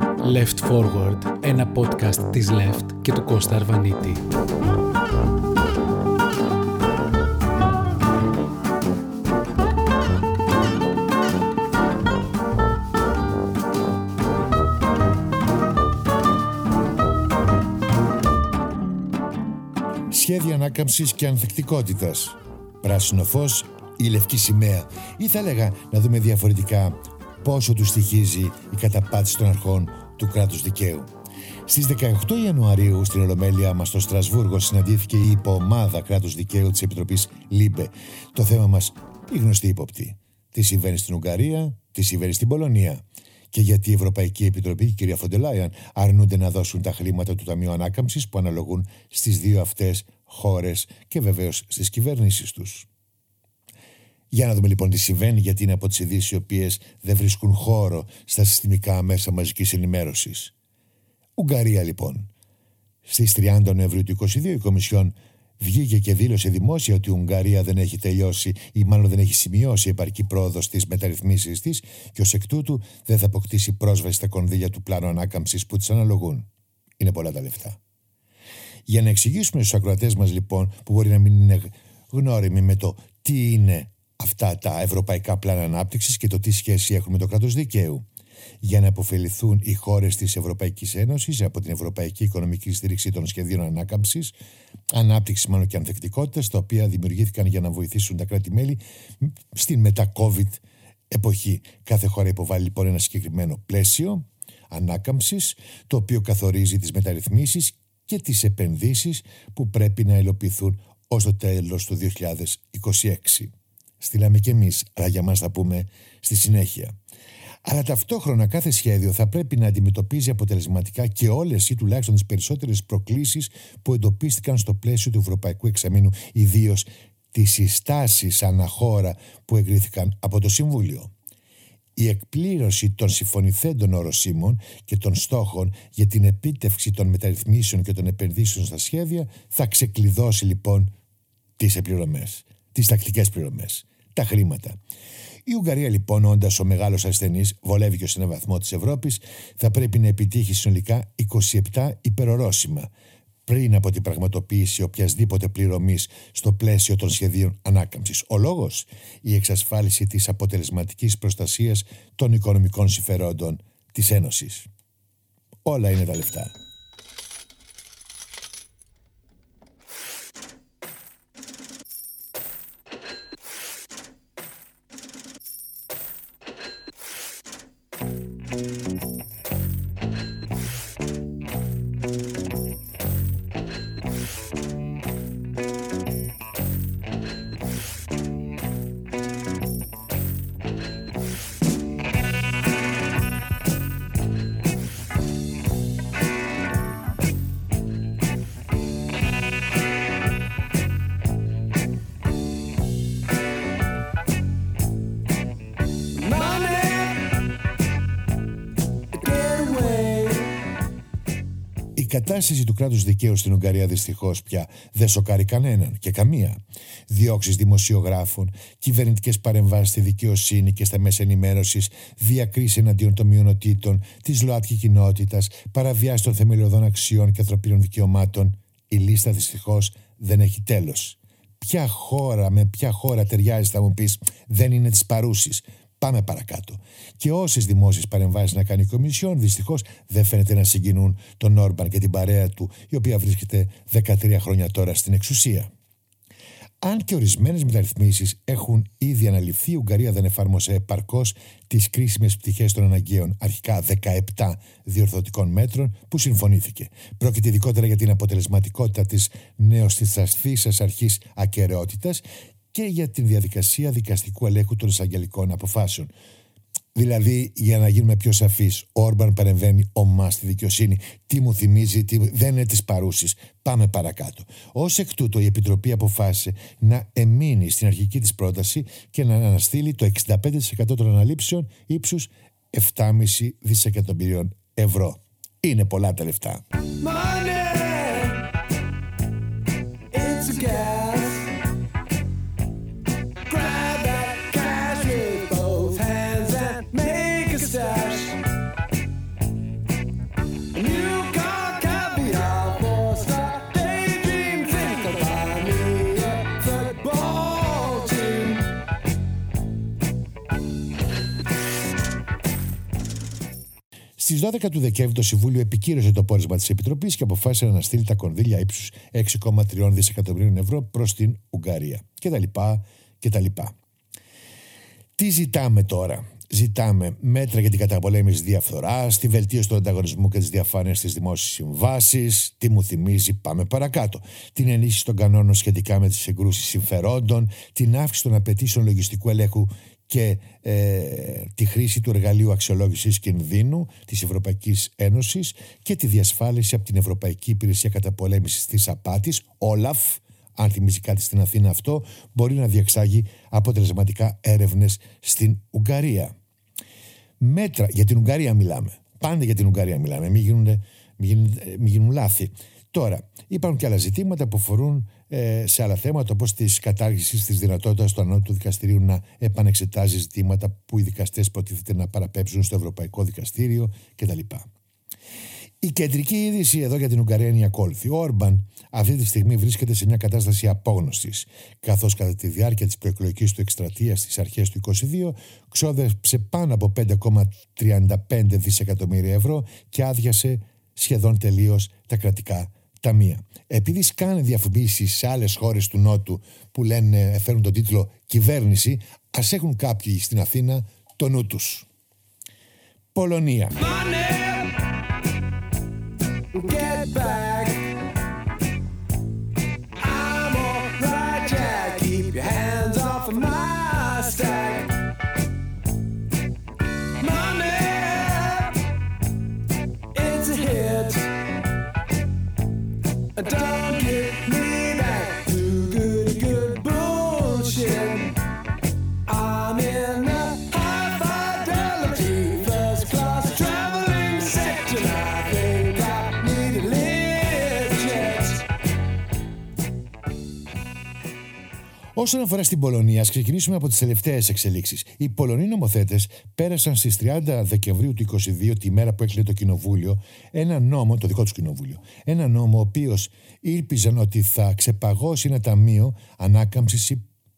Left Forward, ένα podcast της Left και του Κώστα Αρβανίτη. Σχέδια ανάκαμψης και ανθεκτικότητας. Πράσινο φως η λευκή σημαία. Ή θα έλεγα να δούμε διαφορετικά πόσο τους στοιχίζει η καταπάτηση των αρχών του κράτους δικαίου. Στις 18 Ιανουαρίου στην Ολομέλεια μας στο Στρασβούργο συναντήθηκε η υποομάδα κράτους δικαίου της Επιτροπής LIBE. Το θέμα μας η γνωστή ύποπτη. Τι συμβαίνει στην Ουγγαρία, τι συμβαίνει στην Πολωνία. Και γιατί η Ευρωπαϊκή Επιτροπή και η κυρία Φον ντερ Λάιεν αρνούνται να δώσουν τα χρήματα του Ταμείου Ανάκαμψης που αναλογούν στις δύο αυτές χώρες και βεβαίως στις κυβερνήσεις τους. Για να δούμε λοιπόν τι συμβαίνει, γιατί είναι από τις ειδήσεις οι οποίες δεν βρίσκουν χώρο στα συστημικά μέσα μαζικής ενημέρωσης. Ουγγαρία λοιπόν. Στις 30 Νοεμβρίου του 2022 η Κομισιόν βγήκε και δήλωσε δημόσια ότι η Ουγγαρία δεν έχει τελειώσει ή μάλλον δεν έχει σημειώσει επαρκή πρόοδο στις μεταρρυθμίσεις της και ως εκ τούτου δεν θα αποκτήσει πρόσβαση στα κονδύλια του πλάνου ανάκαμψης που της αναλογούν. Είναι πολλά τα λεφτά. Για να εξηγήσουμε στους ακροατές μας λοιπόν, που μπορεί να μην είναι γνώριμοι με το τι είναι αυτά τα ευρωπαϊκά πλάνα ανάπτυξης και το τι σχέση έχουν με το κράτος δικαίου για να αποφεληθούν οι χώρες της Ευρωπαϊκής Ένωσης από την Ευρωπαϊκή Οικονομική Στήριξη των Σχεδίων Ανάκαμψης, ανάπτυξη μάλλον και ανθεκτικότητας, τα οποία δημιουργήθηκαν για να βοηθήσουν τα κράτη-μέλη στην μετά-COVID εποχή. Κάθε χώρα υποβάλλει λοιπόν ένα συγκεκριμένο πλαίσιο ανάκαμψης, το οποίο καθορίζει τις μεταρρυθμίσεις και τις επενδύσεις που πρέπει να υλοποιηθούν ως το τέλος του 2026 στείλαμε κι εμείς, αλλά για μας θα πούμε στη συνέχεια. Αλλά ταυτόχρονα κάθε σχέδιο θα πρέπει να αντιμετωπίζει αποτελεσματικά και όλες ή τουλάχιστον τις περισσότερες προκλήσεις που εντοπίστηκαν στο πλαίσιο του Ευρωπαϊκού Εξαμήνου, ιδίως τις συστάσεις αναχώρα που εγκρίθηκαν από το Συμβούλιο. Η εκπλήρωση των συμφωνηθέντων οροσίμων και των στόχων για την επίτευξη των μεταρρυθμίσεων και των επενδύσεων στα σχέδια θα ξεκλειδώσει λοιπόν τις επληρωμές, τις τακτικές πληρωμές τα χρήματα. Η Ουγγαρία λοιπόν, όντας ο μεγάλος ασθενής, βολεύει και ω ένα βαθμό της Ευρώπης, θα πρέπει να επιτύχει συνολικά 27 υπερορόσημα πριν από την πραγματοποίηση οποιασδήποτε πληρωμής στο πλαίσιο των σχεδίων ανάκαμψης. Ο λόγος, η εξασφάλιση της αποτελεσματικής προστασίας των οικονομικών συμφερόντων της Ένωσης. Όλα είναι τα λεφτά. Κατάσταση του κράτους δικαίου στην Ουγγαρία δυστυχώς πια δεν σοκάρει κανέναν και καμία. Διώξεις δημοσιογράφων, κυβερνητικές παρεμβάσεις στη δικαιοσύνη και στα μέσα ενημέρωσης, διακρίσεις εναντίον των μειονοτήτων, της ΛΟΑΤΚΙ κοινότητας, παραβιάσεις των θεμελιωδών αξιών και ανθρωπίνων δικαιωμάτων. Η λίστα δυστυχώς δεν έχει τέλος. Ποια χώρα με ποια χώρα ταιριάζει, θα μου πεις, δεν είναι της παρούσης. Πάμε παρακάτω. Και όσες δημόσιες παρεμβάσεις να κάνει η Κομισιόν, δυστυχώς δεν φαίνεται να συγκινούν τον Όρμπαν και την παρέα του, η οποία βρίσκεται 13 χρόνια τώρα στην εξουσία. Αν και ορισμένες μεταρρυθμίσεις έχουν ήδη αναλυφθεί, η Ουγγαρία δεν εφάρμοσε επαρκώς τις κρίσιμες πτυχές των αναγκαίων αρχικά 17 διορθωτικών μέτρων που συμφωνήθηκε. Πρόκειται ειδικότερα για την αποτελεσματικότητα της νεοστιθαστήσα αρχής ακαιρεότητας και για την διαδικασία δικαστικού ελέγχου των εισαγγελικών αποφάσεων. Δηλαδή, για να γίνουμε πιο σαφείς, ο Όρμπαν παρεμβαίνει ομάς στη δικαιοσύνη. Τι μου θυμίζει, τι... δεν είναι της παρούσης. Πάμε παρακάτω. Ω εκ τούτου, η Επιτροπή αποφάσισε να εμείνει στην αρχική της πρόταση και να αναστείλει το 65% των αναλήψεων ύψους 7,5 δισεκατομμυρίων ευρώ. Είναι πολλά τα λεφτά. Στις 12 του Δεκέμβρη το Συμβούλιο επικύρωσε το πόρισμα της Επιτροπής και αποφάσισε να στείλει τα κονδύλια ύψους 6,3 δισεκατομμυρίων ευρώ προς την Ουγγαρία. Και Τι ζητάμε τώρα; Ζητάμε μέτρα για την καταπολέμηση διαφθοράς, τη βελτίωση του ανταγωνισμού και της διαφάνειας στις δημόσιες συμβάσεις. Τι μου θυμίζει, πάμε παρακάτω. Την ενίσχυση των κανόνων σχετικά με τις συγκρούσεις συμφερόντων, την αύξηση των απαιτήσεων λογιστικού ελέγχου και ε, τη χρήση του εργαλείου αξιολόγησης κινδύνου της Ευρωπαϊκής Ένωσης και τη διασφάλιση από την Ευρωπαϊκή Υπηρεσία Καταπολέμησης της Απάτης, Όλαφ, αν θυμίζει κάτι στην Αθήνα αυτό, μπορεί να διεξάγει αποτελεσματικά έρευνες στην Ουγγαρία. Μέτρα, για την Ουγγαρία μιλάμε. Πάντα για την Ουγγαρία μιλάμε, μην γίνουν, μην γίνουν, μην γίνουν λάθη. Τώρα, υπάρχουν και άλλα ζητήματα που αφορούν ε, σε άλλα θέματα, όπως της κατάργησης της δυνατότητας του ανώτατου δικαστηρίου να επανεξετάζει ζητήματα που οι δικαστές υποτίθεται να παραπέψουν στο Ευρωπαϊκό Δικαστήριο κτλ. Η κεντρική είδηση εδώ για την Ουγγαρία είναι η ακόλουθη. Ο Όρμπαν αυτή τη στιγμή βρίσκεται σε μια κατάσταση απόγνωσης, καθώς κατά τη διάρκεια της προεκλογικής του εκστρατείας στις αρχές του 2022 ξόδεψε πάνω από 5,35 δισεκατομμύρια ευρώ και άδειασε σχεδόν τελείως τα κρατικά ταμεία. Επειδή σκάνε διαφημίσει σε άλλες χώρες του Νότου που λένε, φέρουν τον τίτλο Κυβέρνηση, ας έχουν κάποιοι στην Αθήνα το νου τους. Πολωνία. Όσον αφορά στην Πολωνία, ας ξεκινήσουμε από τις τελευταίες εξελίξεις. Οι Πολωνοί νομοθέτες πέρασαν στις 30 Δεκεμβρίου του 2022, τη μέρα που έκλεινε το Κοινοβούλιο, ένα νόμο, το δικό τους Κοινοβούλιο, ένα νόμο ο οποίος ήλπιζαν ότι θα ξεπαγώσει ένα ταμείο ανάκαμψης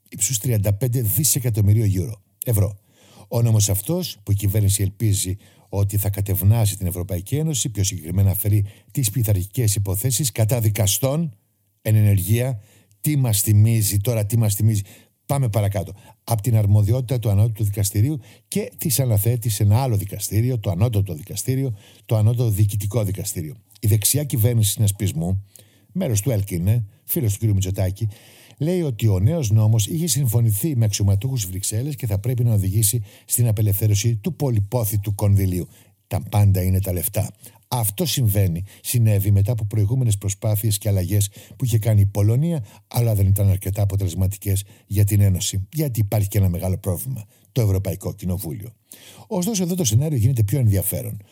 ύψους 35 δισεκατομμυρίων ευρώ. Ο νόμος αυτός, που η κυβέρνηση ελπίζει ότι θα κατευνάσει την Ευρωπαϊκή Ένωση, πιο συγκεκριμένα φέρει τις πειθαρχικές υποθέσεις κατά δικαστών εν ενεργεία τι μας θυμίζει τώρα, τι μας θυμίζει. Πάμε παρακάτω. Από την αρμοδιότητα του ανώτατου δικαστηρίου και της αναθέτει σε ένα άλλο δικαστήριο, το ανώτατο δικαστήριο, το ανώτατο διοικητικό δικαστήριο. Η δεξιά κυβέρνηση συνασπισμού, μέρος του ΕΛΚ φίλος του κ. Μητσοτάκη, λέει ότι ο νέος νόμος είχε συμφωνηθεί με αξιωματούχους Βρυξέλλες και θα πρέπει να οδηγήσει στην απελευθέρωση του πολυπόθητου κονδυλίου. Τα πάντα είναι τα λεφτά. Αυτό συμβαίνει, συνέβη μετά από προηγούμενες προσπάθειες και αλλαγές που είχε κάνει η Πολωνία, αλλά δεν ήταν αρκετά αποτελεσματικές για την Ένωση, γιατί υπάρχει και ένα μεγάλο πρόβλημα, το Ευρωπαϊκό Κοινοβούλιο. Ωστόσο, εδώ το σενάριο γίνεται πιο ενδιαφέρον.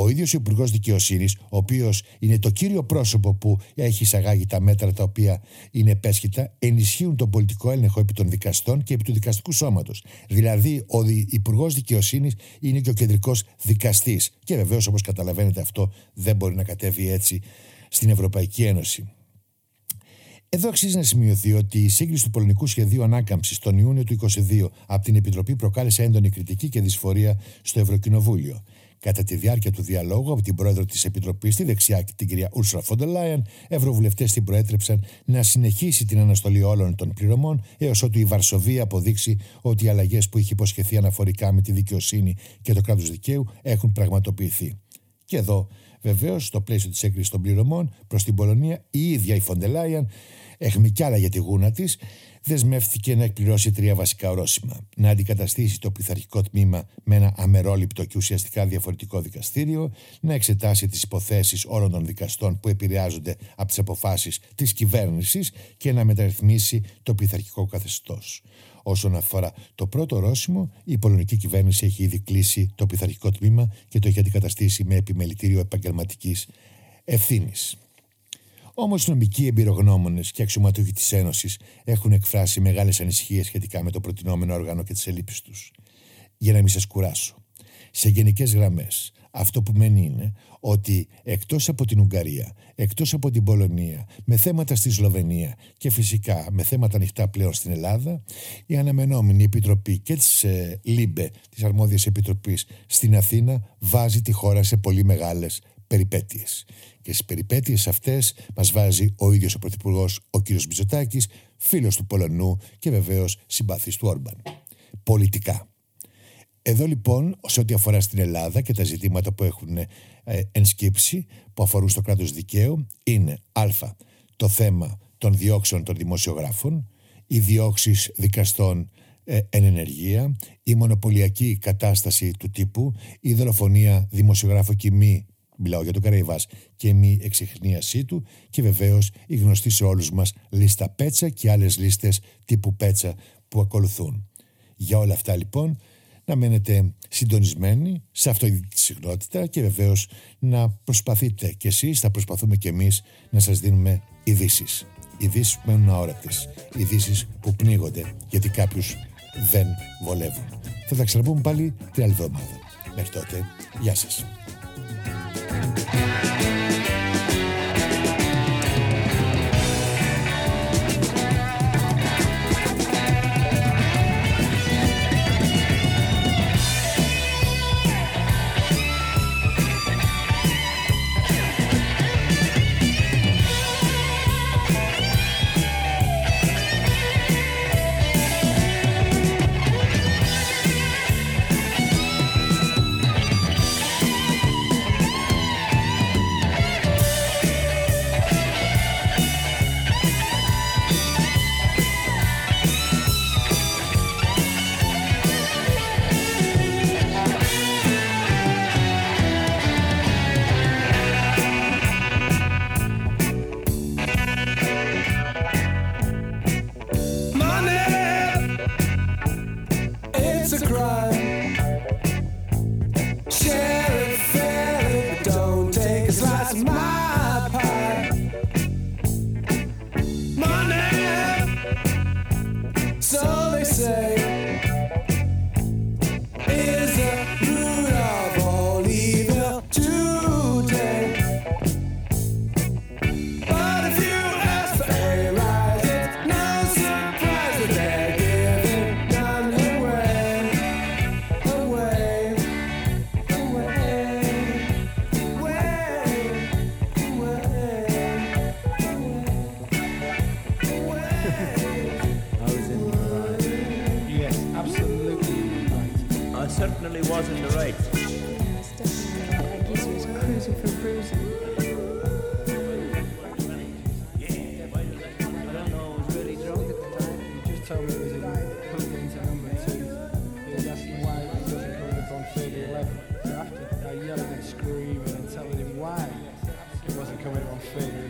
Ο ίδιος ο Υπουργός Δικαιοσύνης, ο οποίος είναι το κύριο πρόσωπο που έχει εισαγάγει τα μέτρα τα οποία είναι επέσχυτα, ενισχύουν τον πολιτικό έλεγχο επί των δικαστών και επί του δικαστικού σώματος. Δηλαδή, ο Υπουργός Δικαιοσύνης είναι και ο κεντρικός δικαστής. Και βεβαίως, όπως καταλαβαίνετε, αυτό δεν μπορεί να κατέβει έτσι στην Ευρωπαϊκή Ένωση. Εδώ αξίζει να σημειωθεί ότι η σύγκριση του πολωνικού σχεδίου ανάκαμψης τον Ιούνιο του 2022 από την Επιτροπή προκάλεσε έντονη κριτική και δυσφορία στο Ευρωκοινοβούλιο. Κατά τη διάρκεια του διαλόγου από την πρόεδρο της Επιτροπής, τη δεξιά και την κυρία Ούρσρα Φόντερ Λάιεν, ευρωβουλευτές την προέτρεψαν να συνεχίσει την αναστολή όλων των πληρωμών έως ότου η Βαρσοβία αποδείξει ότι οι αλλαγές που είχε υποσχεθεί αναφορικά με τη δικαιοσύνη και το κράτος δικαίου έχουν πραγματοποιηθεί. Και εδώ, βεβαίως, στο πλαίσιο της έγκρισης των πληρωμών προς την Πολωνία, η ίδια η Φοντελάιαν, έχουμε κι άλλα για τη γούνα της, δεσμεύτηκε να εκπληρώσει τρία βασικά ορόσημα. Να αντικαταστήσει το πειθαρχικό τμήμα με ένα αμερόληπτο και ουσιαστικά διαφορετικό δικαστήριο, να εξετάσει τις υποθέσεις όλων των δικαστών που επηρεάζονται από τις αποφάσεις της κυβέρνησης και να μεταρρυθμίσει το πειθαρχικό καθεστώς. Όσον αφορά το πρώτο ορόσημο, η πολωνική κυβέρνηση έχει ήδη κλείσει το πειθαρχικό τμήμα και το έχει αντικαταστήσει με επιμελητήριο επαγγελματικής ευθύνης. Όμως οι νομικοί εμπειρογνώμονες και αξιωματούχοι της Ένωσης έχουν εκφράσει μεγάλες ανησυχίες σχετικά με το προτινόμενο όργανο και τις ελλείψεις τους. Για να μην σας κουράσω. Σε γενικές γραμμές, Αυτό που μένει είναι ότι εκτός από την Ουγγαρία, εκτός από την Πολωνία, με θέματα στη Σλοβενία και φυσικά με θέματα ανοιχτά πλέον στην Ελλάδα, η αναμενόμενη επιτροπή και της ε, LIBE, της αρμόδιας επιτροπής στην Αθήνα, βάζει τη χώρα σε πολύ μεγάλες περιπέτειες. Και στις περιπέτειες αυτές μας βάζει ο ίδιος ο Πρωθυπουργός, ο κ. Μπιζωτάκης, φίλος του Πολωνού και βεβαίως συμπαθής του Όρμπαν. Πολιτικά. Εδώ λοιπόν, σε ό,τι αφορά στην Ελλάδα και τα ζητήματα που έχουν ε, ενσκύψει, που αφορούν στο κράτος δικαίου, είναι α. το θέμα των διώξεων των δημοσιογράφων, οι διώξεις δικαστών ε, εν ενεργεία, η μονοπωλιακή κατάσταση του τύπου, η δολοφονία δημοσιογράφου και μη, μιλάω για τον Καραϊβάς, και μη εξεχνίασή του και βεβαίως η γνωστή σε όλους μας λίστα Πέτσα και άλλες λίστες τύπου Πέτσα που ακολουθούν. Για όλα αυτά λοιπόν να μένετε συντονισμένοι σε αυτή τη συχνότητα και βεβαίως να προσπαθείτε κι εσείς, θα προσπαθούμε κι εμείς να σας δίνουμε ειδήσεις. Ειδήσεις που μένουν αόρατες, ειδήσεις που πνίγονται γιατί κάποιους δεν βολεύουν. Θα τα ξαναπούμε πάλι την άλλη εβδομάδα. Μέχρι τότε, γεια σας. faith.